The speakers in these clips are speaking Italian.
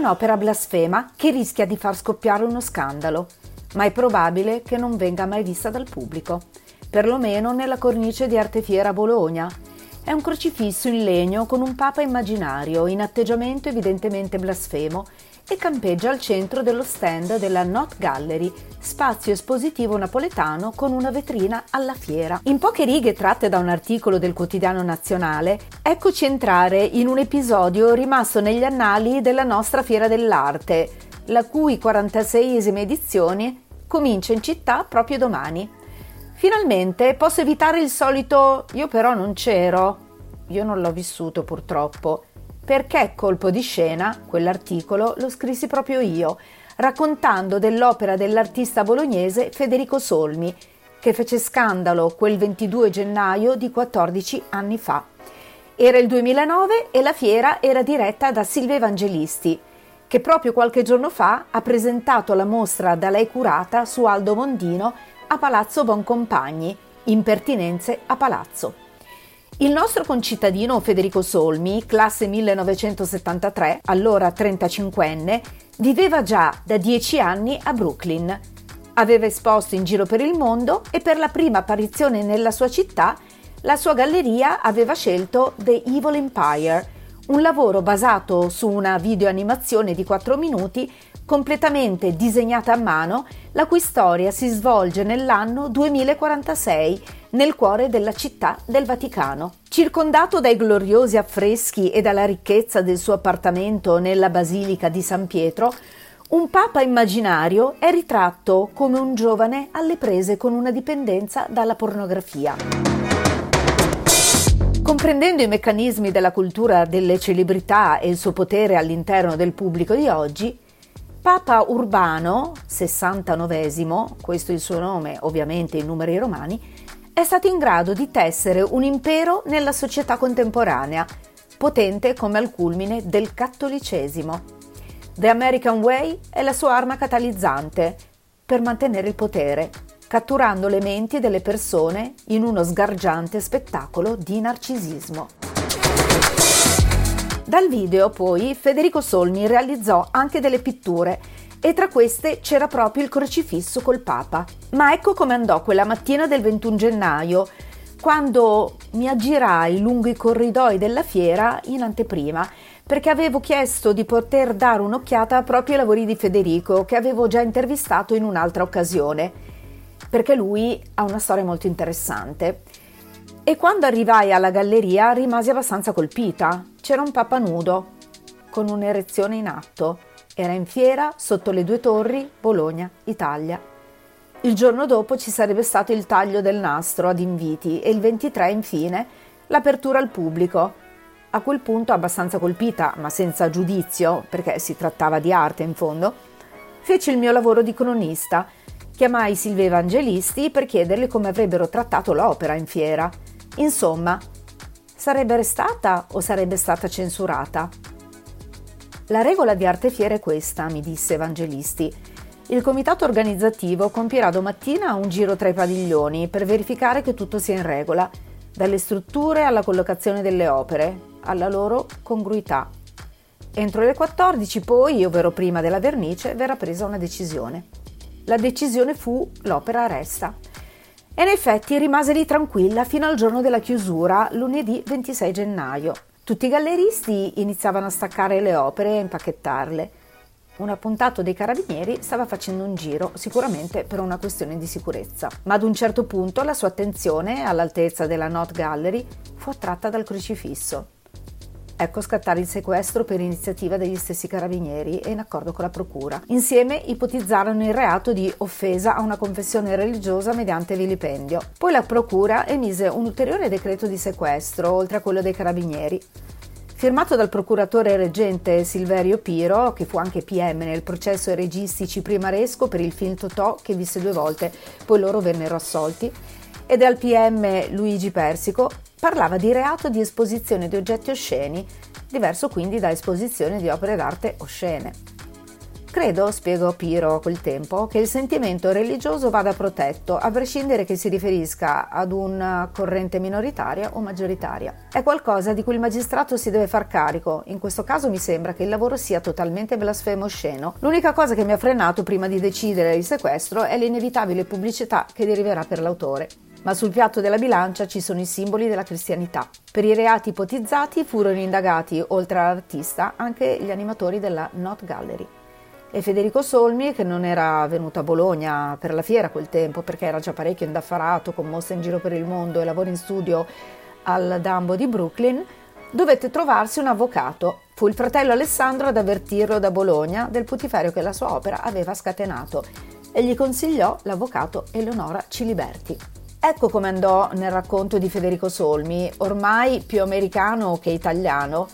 Un'opera blasfema che rischia di far scoppiare uno scandalo, ma è probabile che non venga mai vista dal pubblico, perlomeno nella cornice di Artefiera Bologna. È un crocifisso in legno con un papa immaginario, in atteggiamento evidentemente blasfemo, e campeggia al centro dello stand della Not Gallery, spazio espositivo napoletano con una vetrina alla fiera. In poche righe tratte da un articolo del quotidiano nazionale, eccoci entrare in un episodio rimasto negli annali della nostra fiera dell'arte, la cui 46esima edizione comincia in città proprio domani. Finalmente posso evitare il solito io però non c'ero. Io non l'ho vissuto purtroppo perché colpo di scena, quell'articolo lo scrissi proprio io, raccontando dell'opera dell'artista bolognese Federico Solmi, che fece scandalo quel 22 gennaio di 14 anni fa. Era il 2009 e la fiera era diretta da Silvia Evangelisti, che proprio qualche giorno fa ha presentato la mostra da lei curata su Aldo Mondino a Palazzo Boncompagni, Impertinenze a Palazzo. Il nostro concittadino Federico Solmi, classe 1973, allora 35enne, viveva già da dieci anni a Brooklyn. Aveva esposto in giro per il mondo e per la prima apparizione nella sua città la sua galleria aveva scelto The Evil Empire, un lavoro basato su una videoanimazione di 4 minuti completamente disegnata a mano, la cui storia si svolge nell'anno 2046, nel cuore della città del Vaticano. Circondato dai gloriosi affreschi e dalla ricchezza del suo appartamento nella Basilica di San Pietro, un papa immaginario è ritratto come un giovane alle prese con una dipendenza dalla pornografia. Comprendendo i meccanismi della cultura delle celebrità e il suo potere all'interno del pubblico di oggi, Papa Urbano, 69, questo è il suo nome ovviamente in numeri romani, è stato in grado di tessere un impero nella società contemporanea, potente come al culmine del cattolicesimo. The American Way è la sua arma catalizzante per mantenere il potere, catturando le menti delle persone in uno sgargiante spettacolo di narcisismo. Dal video poi Federico Solmi realizzò anche delle pitture e tra queste c'era proprio il crocifisso col Papa. Ma ecco come andò quella mattina del 21 gennaio, quando mi aggirai lungo i corridoi della fiera in anteprima, perché avevo chiesto di poter dare un'occhiata proprio ai lavori di Federico, che avevo già intervistato in un'altra occasione, perché lui ha una storia molto interessante. E quando arrivai alla galleria rimasi abbastanza colpita. C'era un papa nudo, con un'erezione in atto. Era in fiera sotto le due torri, Bologna, Italia. Il giorno dopo ci sarebbe stato il taglio del nastro ad inviti e il 23 infine l'apertura al pubblico. A quel punto abbastanza colpita, ma senza giudizio, perché si trattava di arte in fondo, feci il mio lavoro di cronista. Chiamai Silvia Evangelisti per chiederle come avrebbero trattato l'opera in fiera. Insomma, sarebbe restata o sarebbe stata censurata? La regola di Arte Fiera è questa, mi disse Evangelisti. Il comitato organizzativo compirà domattina un giro tra i padiglioni per verificare che tutto sia in regola, dalle strutture alla collocazione delle opere, alla loro congruità. Entro le 14 poi, ovvero prima della vernice, verrà presa una decisione. La decisione fu l'opera resta. E in effetti rimase lì tranquilla fino al giorno della chiusura, lunedì 26 gennaio. Tutti i galleristi iniziavano a staccare le opere e a impacchettarle. Un appuntato dei carabinieri stava facendo un giro, sicuramente per una questione di sicurezza, ma ad un certo punto la sua attenzione, all'altezza della Not Gallery, fu attratta dal crocifisso. Ecco scattare il sequestro per iniziativa degli stessi carabinieri e in accordo con la procura. Insieme ipotizzarono il reato di offesa a una confessione religiosa mediante vilipendio. Poi la procura emise un ulteriore decreto di sequestro, oltre a quello dei carabinieri. firmato dal procuratore reggente Silverio Piro, che fu anche PM nel processo ai registi Ciprimaresco per il film Totò, che visse due volte, poi loro vennero assolti, e dal PM Luigi Persico, parlava di reato di esposizione di oggetti osceni, diverso quindi da esposizione di opere d'arte oscene. Credo, spiegò Piro a quel tempo, che il sentimento religioso vada protetto, a prescindere che si riferisca ad una corrente minoritaria o maggioritaria. È qualcosa di cui il magistrato si deve far carico. In questo caso mi sembra che il lavoro sia totalmente blasfemo sceno. L'unica cosa che mi ha frenato prima di decidere il sequestro è l'inevitabile pubblicità che deriverà per l'autore. Ma sul piatto della bilancia ci sono i simboli della cristianità. Per i reati ipotizzati furono indagati, oltre all'artista, anche gli animatori della Not Gallery e Federico Solmi, che non era venuto a Bologna per la fiera a quel tempo perché era già parecchio indaffarato con mostre in giro per il mondo e lavori in studio al Dumbo di Brooklyn, dovette trovarsi un avvocato. Fu il fratello Alessandro ad avvertirlo da Bologna del putiferio che la sua opera aveva scatenato e gli consigliò l'avvocato Eleonora Ciliberti. Ecco come andò nel racconto di Federico Solmi, ormai più americano che italiano,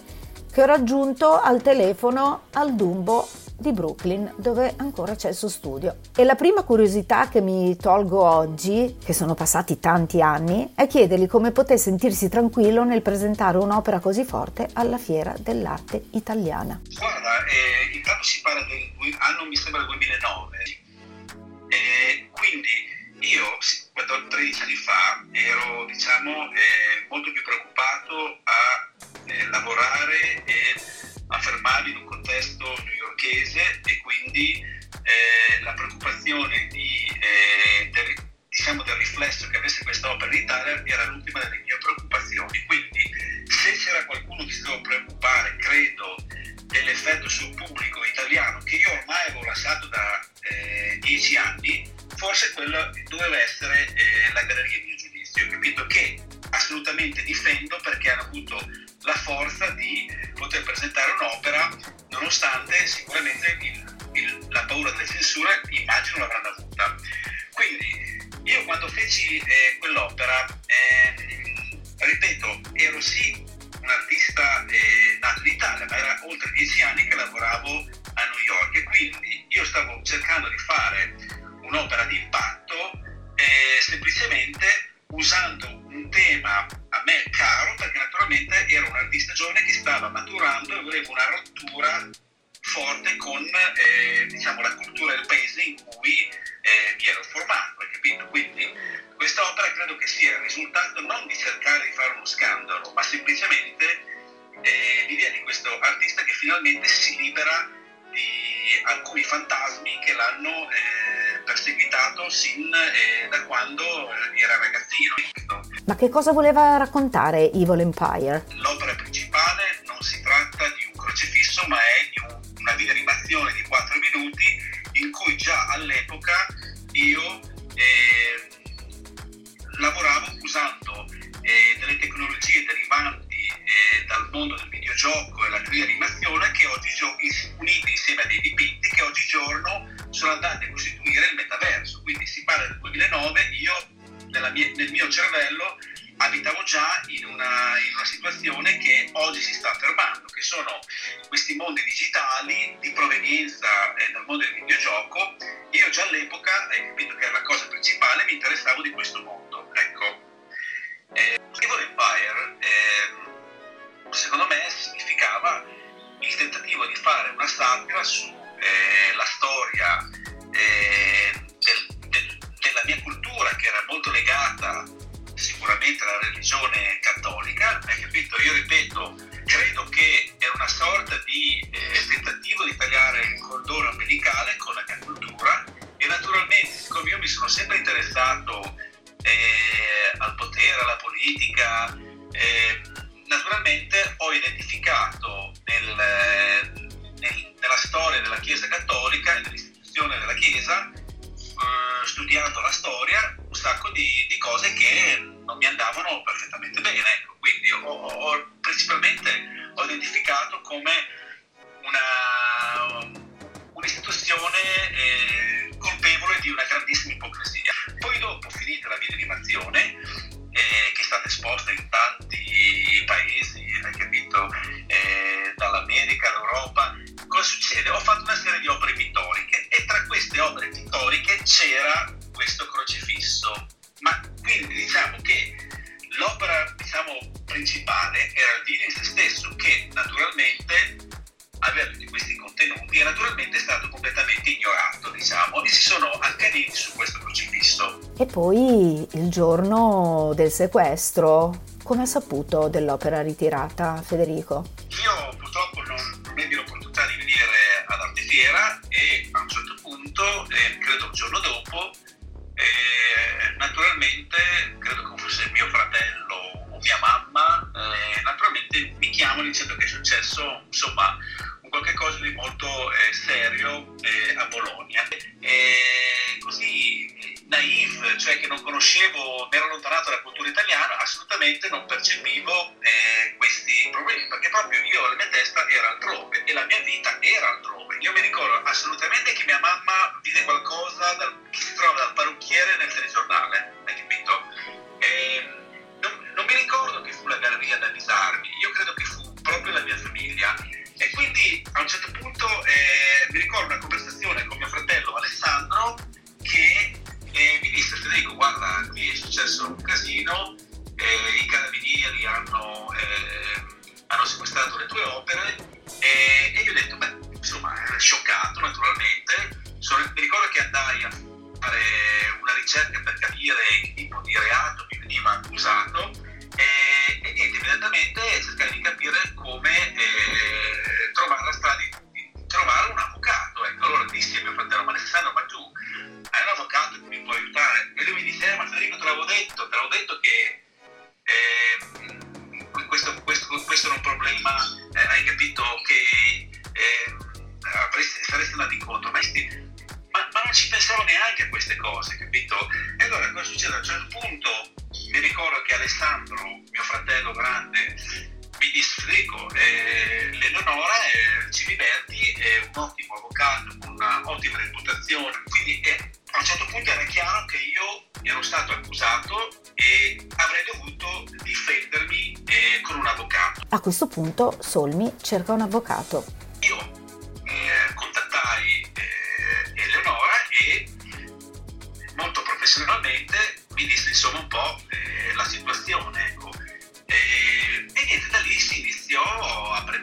che ho raggiunto al telefono al Dumbo di Brooklyn, dove ancora c'è il suo studio. E la prima curiosità che mi tolgo oggi, che sono passati tanti anni, è chiedergli come poté sentirsi tranquillo nel presentare un'opera così forte alla Fiera dell'Arte Italiana. Guarda, eh, intanto si parla del anno, mi sembra, 2009. Eh, quindi io, 13 anni fa, ero, diciamo, eh, molto più preoccupato a eh, lavorare e affermarmi in un contesto newyorchese e quindi eh, la preoccupazione di, eh, del, diciamo, del riflesso che avesse questa opera in Italia era l'ultima delle mie preoccupazioni. Quindi se c'era qualcuno che si doveva preoccupare, credo, dell'effetto sul pubblico forse quello doveva essere eh, la galleria di giudizio. Capito che assolutamente difendo perché hanno avuto la forza di poter presentare un'opera nonostante sicuramente il, il, la paura delle censure immagino l'avranno avuta. Quindi io quando feci eh, quell'opera, eh, ripeto, ero sì un artista eh, nato in Italia, ma era oltre dieci anni che lavoravo a New York e quindi io stavo cercando di fare un'opera di sin eh, da quando era ragazzino. Ma che cosa voleva raccontare Evil Empire? Satira sulla eh, storia eh, del, del, della mia cultura, che era molto legata sicuramente alla religione cattolica, hai capito? Io ripeto, credo che era una sorta di eh, tentativo di tagliare il cordone umbilicale con la mia cultura e naturalmente, siccome io mi sono sempre interessato eh, al potere, alla politica, eh, naturalmente ho identificato e nell'istituzione della Chiesa eh, studiando la storia un sacco di, di, cose che non mi andavano perfettamente bene. Ecco. Quindi ho, ho, principalmente ho identificato come una, un'istituzione eh, colpevole di una grandissima ipocrisia. Poi dopo, finita la videoanimazione, eh, che è stata esposta in tanti paesi, hai capito, cosa succede? Ho fatto una serie di opere pittoriche e tra queste opere pittoriche c'era questo crocifisso. Ma quindi diciamo che l'opera diciamo, principale era il video in se stesso, che naturalmente aveva tutti questi contenuti e naturalmente è stato completamente ignorato, diciamo, e si sono accaniti su questo crocifisso. E poi il giorno del sequestro, come ha saputo dell'opera ritirata Federico? Dicendo che è successo insomma un qualche cosa di molto eh, serio eh, a Bologna. E così naif, cioè che non conoscevo, mi ero allontanato dalla cultura italiana, assolutamente non percepivo eh, questi problemi, perché proprio io, la mia testa era altrove e la mia vita era altrove. Io mi ricordo assolutamente che mia mamma vide qualcosa dal, che si trova dal parrucchiere nel telegiornale, hai capito? E non, non mi ricordo che fu la galleria ad avvisarmi, proprio la mia famiglia. E quindi a un certo punto eh, mi ricordo una conversazione con mio fratello Alessandro che e mi disse Federico guarda qui è successo un casino eh, i carabinieri hanno, eh, hanno, sequestrato le tue opere e, e io ho detto beh insomma ero scioccato naturalmente Sono, mi ricordo che andai a fare una ricerca per capire che tipo di reato mi veniva accusato e, immediatamente cercare di capire come eh, trovare la strada di, di trovare un avvocato ecco allora dissi a mio fratello ma Alessandro ma tu hai un avvocato che mi può aiutare. E lui mi disse, eh, ma Federico te l'avevo detto, te l'avevo detto che eh, questo, questo, questo, è un problema, eh, hai capito, che eh, avresti, saresti andato incontro, ma, ma, ma, non ci pensavo neanche a queste cose, capito? E allora cosa succede? A un certo punto mi ricordo che Alessandro, mio fratello grande, mi disse Federico, eh, l'Eleonora è Ciliberti è un ottimo avvocato con un'ottima reputazione, quindi è, a un certo punto era chiaro che io ero stato accusato e avrei dovuto difendermi eh, con un avvocato. A questo punto Solmi cerca un avvocato. Io eh, contattai eh, Eleonora e molto professionalmente disse insomma un po' eh, la situazione. Ecco. E, e niente, da lì si iniziò a preparare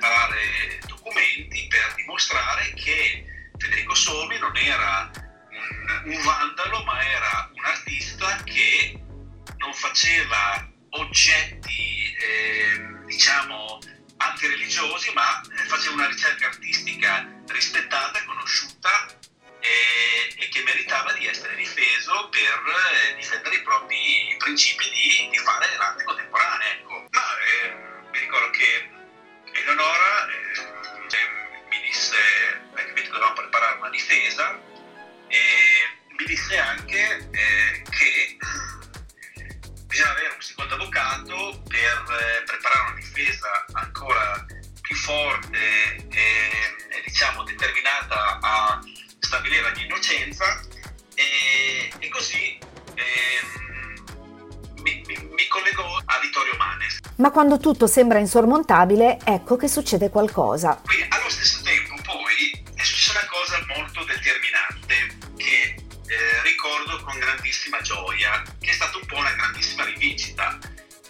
quando tutto sembra insormontabile, ecco che succede qualcosa. Quindi allo stesso tempo poi è successa una cosa molto determinante che eh, ricordo con grandissima gioia, che è stata un po' una grandissima rivincita.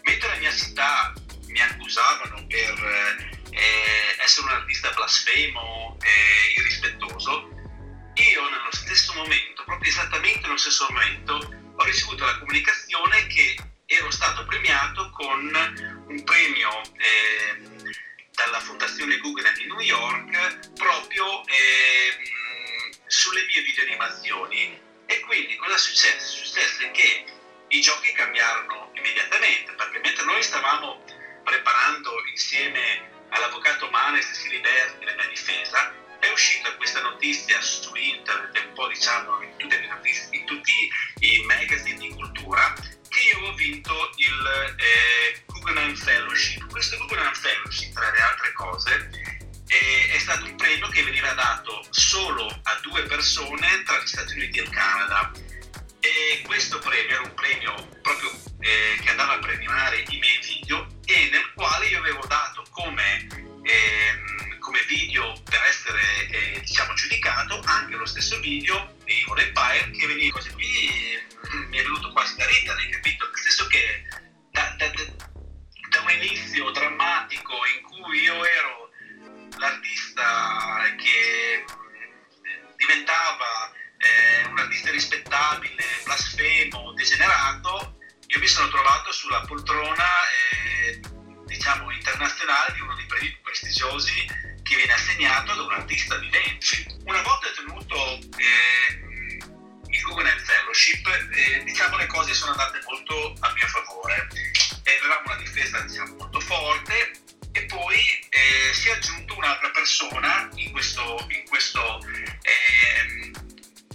Mentre la mia città mi accusavano per eh, essere un artista blasfemo e irrispettoso, io nello stesso momento, proprio esattamente nello stesso momento, ho ricevuto la comunicazione che ero stato premiato con un premio eh, dalla Fondazione Guggenheim di New York proprio eh, sulle mie videoanimazioni. E quindi cosa successe? Successe che i giochi cambiarono immediatamente, perché mentre noi stavamo preparando insieme all'avvocato Manes e Siliberti la mia difesa, è uscita questa notizia su internet un po' diciamo in, notizie, in tutti i magazine di cultura vinto il eh, Guggenheim Fellowship. Questo Guggenheim Fellowship, tra le altre cose, è, è stato un premio che veniva dato solo a due persone tra gli Stati Uniti e il Canada. E questo premio era un premio proprio eh, che andava a premiare i miei video e nel quale io avevo dato come eh, come video per essere eh, diciamo giudicato anche lo stesso video di Evil Empire che veniva così qui mi è venuto quasi da ridere, capito? Nel senso che da, da, da un inizio drammatico in cui io ero l'artista che mm, diventava eh, un artista rispettabile, blasfemo, degenerato, io mi sono trovato sulla poltrona eh, diciamo internazionale di uno dei premi più prestigiosi che viene assegnato da un artista vivente. Una volta ottenuto eh, Fellowship, eh, diciamo le cose sono andate molto a mio favore. Eh, avevamo una difesa diciamo, molto forte e poi eh, si è aggiunto un'altra persona in questo, in questo eh,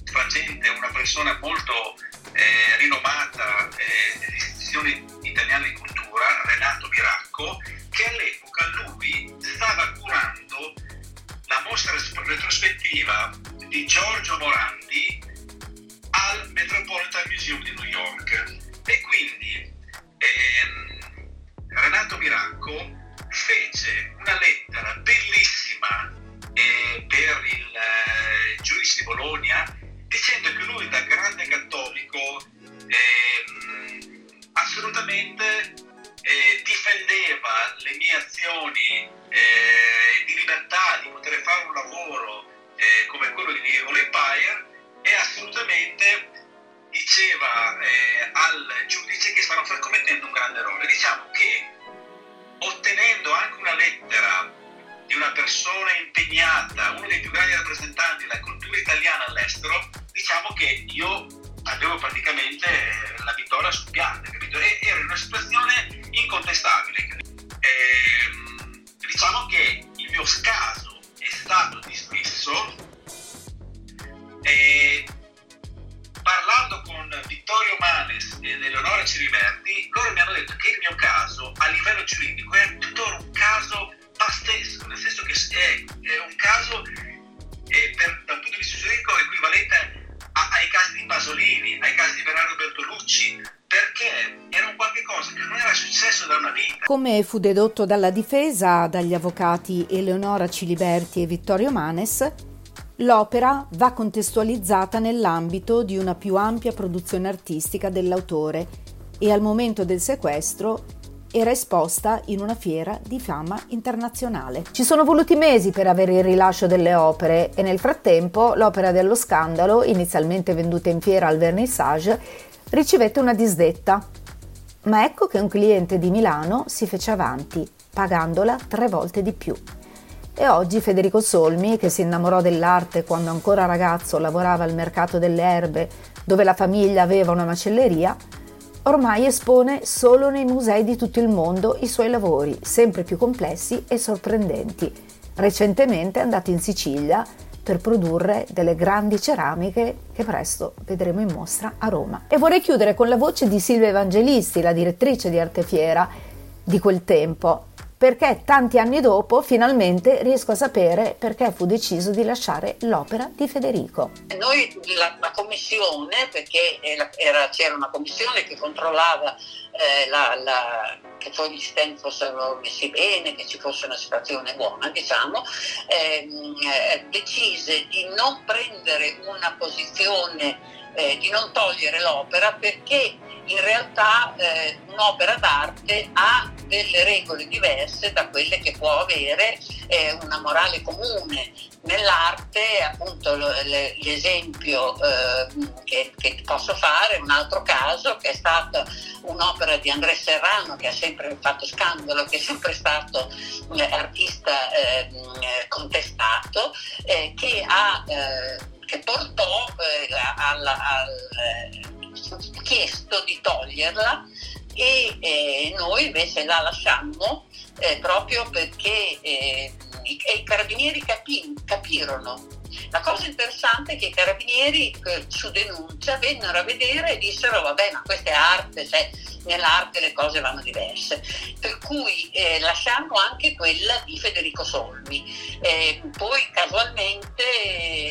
frangente, una persona molto eh, rinomata eh, istituzioni diceva eh, al giudice che stavano commettendo un grande errore. Diciamo che ottenendo anche una lettera di una persona impegnata, uno dei più grandi rappresentanti della cultura italiana all'estero, diciamo che io avevo praticamente la vittoria sul piatto, capito? E era una situazione incontestabile. E, ehm, diciamo che il mio scaso è stato dismesso e parlando con Vittorio Manes ed Eleonora Ciriberti, loro mi hanno detto che il mio caso a livello giuridico è tuttora un caso pazzesco, nel senso che è, è un caso eh, per, da un punto di vista giuridico equivalente a, ai casi di Pasolini, ai casi di Bernardo Bertolucci, perché era un qualche cosa che non era successo da una vita. Come fu dedotto dalla difesa, dagli avvocati Eleonora Ciliberti e Vittorio Manes, l'opera va contestualizzata nell'ambito di una più ampia produzione artistica dell'autore e al momento del sequestro era esposta in una fiera di fama internazionale. Ci sono voluti mesi per avere il rilascio delle opere e nel frattempo l'opera dello scandalo, inizialmente venduta in fiera al vernissage, ricevette una disdetta. Ma ecco che un cliente di Milano si fece avanti, pagandola tre volte di più. E oggi Federico Solmi, che si innamorò dell'arte quando ancora ragazzo lavorava al mercato delle erbe, dove la famiglia aveva una macelleria, ormai espone solo nei musei di tutto il mondo i suoi lavori, sempre più complessi e sorprendenti. Recentemente è andato in Sicilia per produrre delle grandi ceramiche che presto vedremo in mostra a Roma. E vorrei chiudere con la voce di Silvia Evangelisti, la direttrice di Arte Fiera di quel tempo, perché tanti anni dopo finalmente riesco a sapere perché fu deciso di lasciare l'opera di Federico. Noi la, la commissione, perché era, c'era una commissione che controllava eh, la, la, che poi gli stand fossero messi bene, che ci fosse una situazione buona, diciamo, ehm, eh, decise di non prendere una posizione eh, di non togliere l'opera perché in realtà eh, un'opera d'arte ha delle regole diverse da quelle che può avere eh, una morale comune. Nell'arte, appunto, l'esempio eh, che, che, posso fare un altro caso che è stata un'opera di André Serrano che ha sempre fatto scandalo, che è sempre stato un artista ehm, contestato, eh, che ha che portò eh, al, al, eh, chiesto di toglierla e eh, noi invece la lasciammo eh, proprio perché eh, i, i, carabinieri capi, capirono. La cosa interessante è che i carabinieri eh, su denuncia vennero a vedere e dissero vabbè ma questa è arte, cioè, nell'arte le cose vanno diverse. Per cui eh, lasciamo anche quella di Federico Solmi. Eh, poi casualmente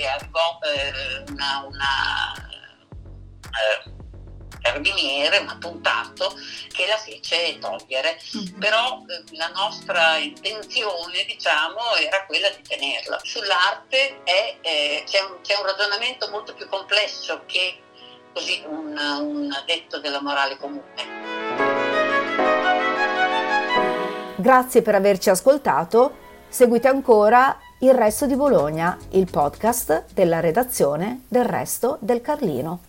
arrivò eh, una, una carabiniere, un appuntato, che la fece togliere. Mm-hmm. Però eh, la nostra intenzione, diciamo, era quella di tenerla. Sull'arte è, eh, c'è, un, c'è, un, ragionamento molto più complesso che così un, un detto della morale comune. Grazie per averci ascoltato. Seguite ancora Il Resto di Bologna, il podcast della redazione del Resto del Carlino.